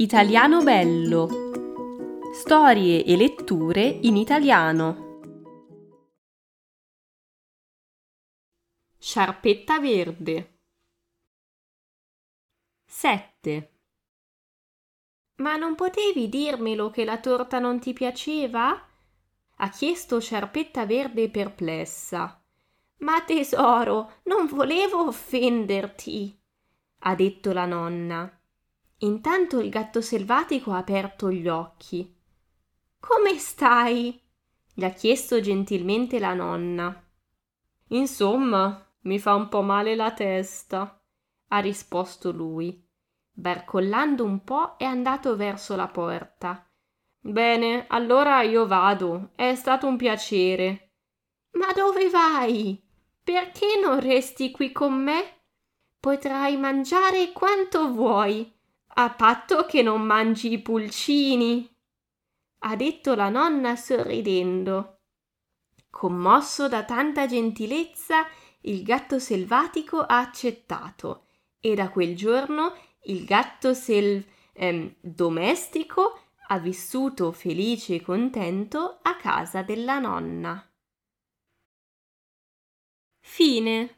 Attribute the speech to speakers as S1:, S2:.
S1: Italiano bello. Storie e letture in italiano. Sciarpetta verde. 7. Ma non potevi dirmelo che la torta non ti piaceva? ha chiesto Sciarpetta verde perplessa. Ma tesoro, non volevo offenderti, ha detto la nonna. Intanto il gatto selvatico ha aperto gli occhi. Come stai? gli ha chiesto gentilmente la nonna. Insomma, mi fa un po' male la testa, ha risposto lui. Barcollando un po' è andato verso la porta. Bene, allora io vado. È stato un piacere. Ma dove vai? Perché non resti qui con me? Potrai mangiare quanto vuoi a patto che non mangi i pulcini, ha detto la nonna sorridendo. Commosso da tanta gentilezza, il gatto selvatico ha accettato e da quel giorno il gatto sel- ehm, domestico ha vissuto felice e contento a casa della nonna. Fine.